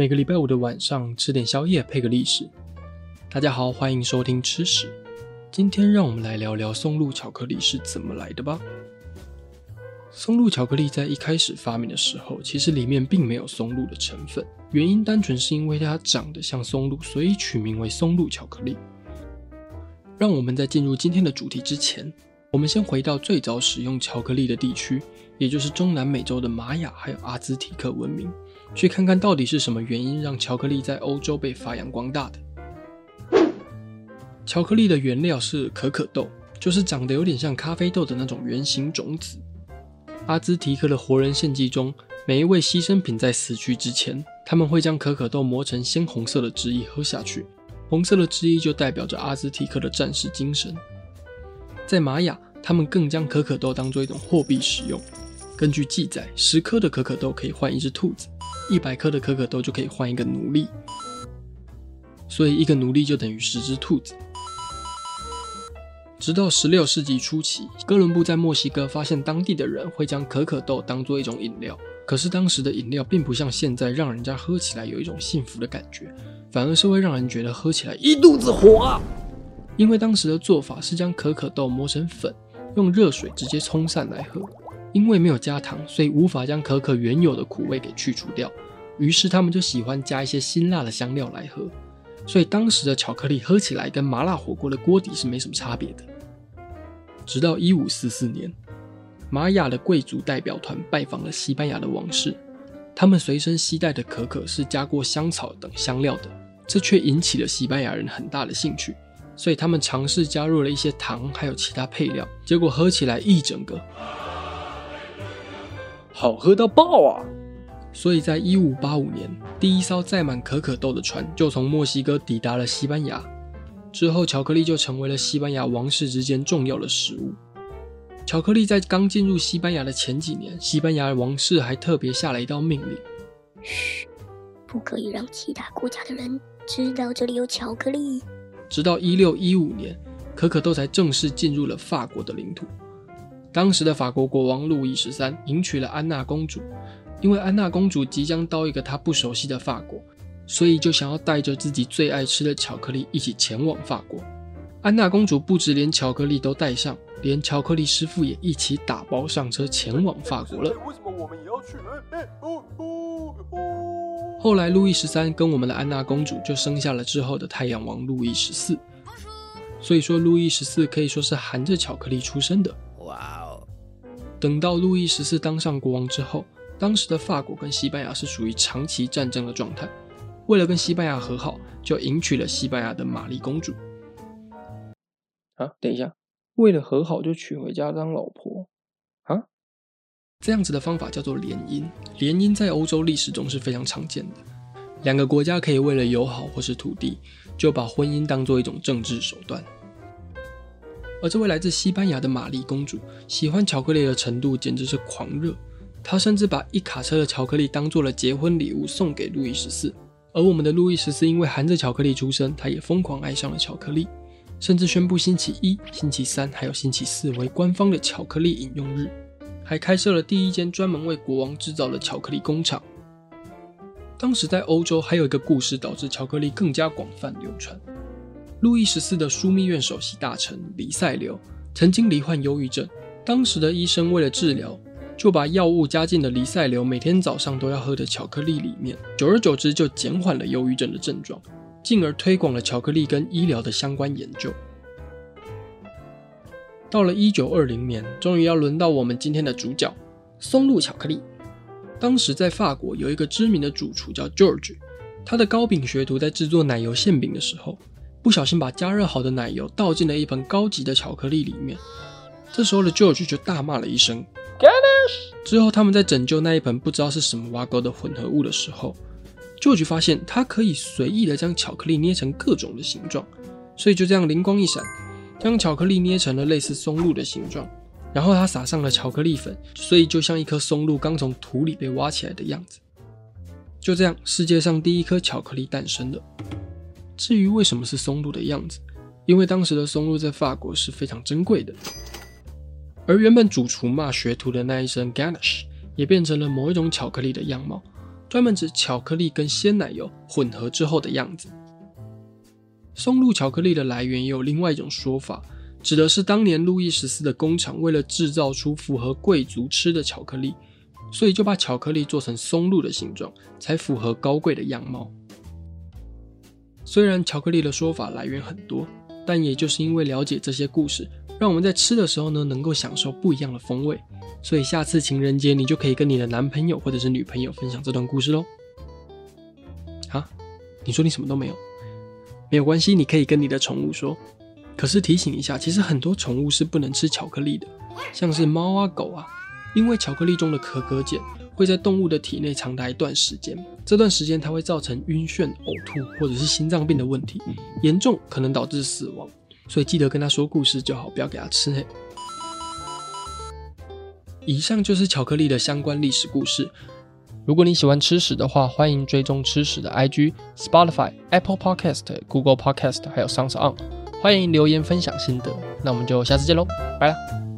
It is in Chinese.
每个礼拜五的晚上吃点宵夜配个历史。大家好，欢迎收听吃史。今天让我们来聊聊松露巧克力是怎么来的吧。松露巧克力在一开始发明的时候，其实里面并没有松露的成分，原因单纯是因为它长得像松露，所以取名为松露巧克力。让我们在进入今天的主题之前，我们先回到最早使用巧克力的地区，也就是中南美洲的玛雅还有阿兹提克文明，去看看到底是什么原因让巧克力在欧洲被发扬光大的。巧克力的原料是可可豆，就是长得有点像咖啡豆的那种圆形种子。阿兹提克的活人献祭中，每一位牺牲品在死去之前，他们会将可可豆磨成鲜红色的汁液喝下去。红色的汁液就代表着阿兹提克的战士精神。在玛雅，他们更将可可豆当做一种货币使用。根据记载，十颗的可可豆可以换一只兔子，一百颗的可可豆就可以换一个奴隶。所以，一个奴隶就等于十只兔子。直到十六世纪初期，哥伦布在墨西哥发现当地的人会将可可豆当作一种饮料。可是当时的饮料并不像现在，让人家喝起来有一种幸福的感觉，反而是会让人觉得喝起来一肚子火啊！因为当时的做法是将可可豆磨成粉，用热水直接冲散来喝。因为没有加糖，所以无法将可可原有的苦味给去除掉。于是他们就喜欢加一些辛辣的香料来喝。所以当时的巧克力喝起来跟麻辣火锅的锅底是没什么差别的。直到一五四四年。玛雅的贵族代表团拜访了西班牙的王室，他们随身携带的可可是加过香草等香料的，这却引起了西班牙人很大的兴趣，所以他们尝试加入了一些糖还有其他配料，结果喝起来一整个好喝到爆啊！所以在一五八五年，第一艘载满可可豆的船就从墨西哥抵达了西班牙，之后巧克力就成为了西班牙王室之间重要的食物。巧克力在刚进入西班牙的前几年，西班牙王室还特别下了一道命令：嘘，不可以让其他国家的人知道这里有巧克力。直到一六一五年，可可豆才正式进入了法国的领土。当时的法国国王路易十三迎娶了安娜公主，因为安娜公主即将到一个她不熟悉的法国，所以就想要带着自己最爱吃的巧克力一起前往法国。安娜公主不止连巧克力都带上。连巧克力师傅也一起打包上车前往法国了。为什么我们也要去？后来，路易十三跟我们的安娜公主就生下了之后的太阳王路易十四。所以说，路易十四可以说是含着巧克力出生的。哇！等到路易十四当上国王之后，当时的法国跟西班牙是属于长期战争的状态。为了跟西班牙和好，就迎娶了西班牙的玛丽公主。啊，等一下。为了和好就娶回家当老婆啊？这样子的方法叫做联姻。联姻在欧洲历史中是非常常见的。两个国家可以为了友好或是土地，就把婚姻当做一种政治手段。而这位来自西班牙的玛丽公主，喜欢巧克力的程度简直是狂热。她甚至把一卡车的巧克力当做了结婚礼物送给路易十四。而我们的路易十四因为含着巧克力出生，他也疯狂爱上了巧克力。甚至宣布星期一、星期三还有星期四为官方的巧克力饮用日，还开设了第一间专门为国王制造的巧克力工厂。当时在欧洲还有一个故事导致巧克力更加广泛流传。路易十四的枢密院首席大臣黎塞留曾经罹患忧郁症，当时的医生为了治疗，就把药物加进了黎塞留每天早上都要喝的巧克力里面，久而久之就减缓了忧郁症的症状。进而推广了巧克力跟医疗的相关研究。到了一九二零年，终于要轮到我们今天的主角——松露巧克力。当时在法国有一个知名的主厨叫 George，他的糕饼学徒在制作奶油馅饼的时候，不小心把加热好的奶油倒进了一盆高级的巧克力里面。这时候的 George 就大骂了一声。之后他们在拯救那一盆不知道是什么挖沟的混合物的时候，George 发现他可以随意的将巧克力捏成各种的形状，所以就这样灵光一闪，将巧克力捏成了类似松露的形状。然后他撒上了巧克力粉，所以就像一颗松露刚从土里被挖起来的样子。就这样，世界上第一颗巧克力诞生了。至于为什么是松露的样子，因为当时的松露在法国是非常珍贵的。而原本主厨骂学徒的那一声 Ganache 也变成了某一种巧克力的样貌。专门指巧克力跟鲜奶油混合之后的样子。松露巧克力的来源也有另外一种说法，指的是当年路易十四的工厂为了制造出符合贵族吃的巧克力，所以就把巧克力做成松露的形状，才符合高贵的样貌。虽然巧克力的说法来源很多，但也就是因为了解这些故事，让我们在吃的时候呢，能够享受不一样的风味。所以下次情人节，你就可以跟你的男朋友或者是女朋友分享这段故事喽。啊，你说你什么都没有？没有关系，你可以跟你的宠物说。可是提醒一下，其实很多宠物是不能吃巧克力的，像是猫啊、狗啊，因为巧克力中的可可碱会在动物的体内长达一段时间，这段时间它会造成晕眩、呕吐或者是心脏病的问题，严重可能导致死亡。所以记得跟他说故事就好，不要给他吃嘿。以上就是巧克力的相关历史故事。如果你喜欢吃屎的话，欢迎追踪吃屎的 IG、Spotify、Apple Podcast、Google Podcast，还有 SoundOn。欢迎留言分享心得。那我们就下次见喽，拜了。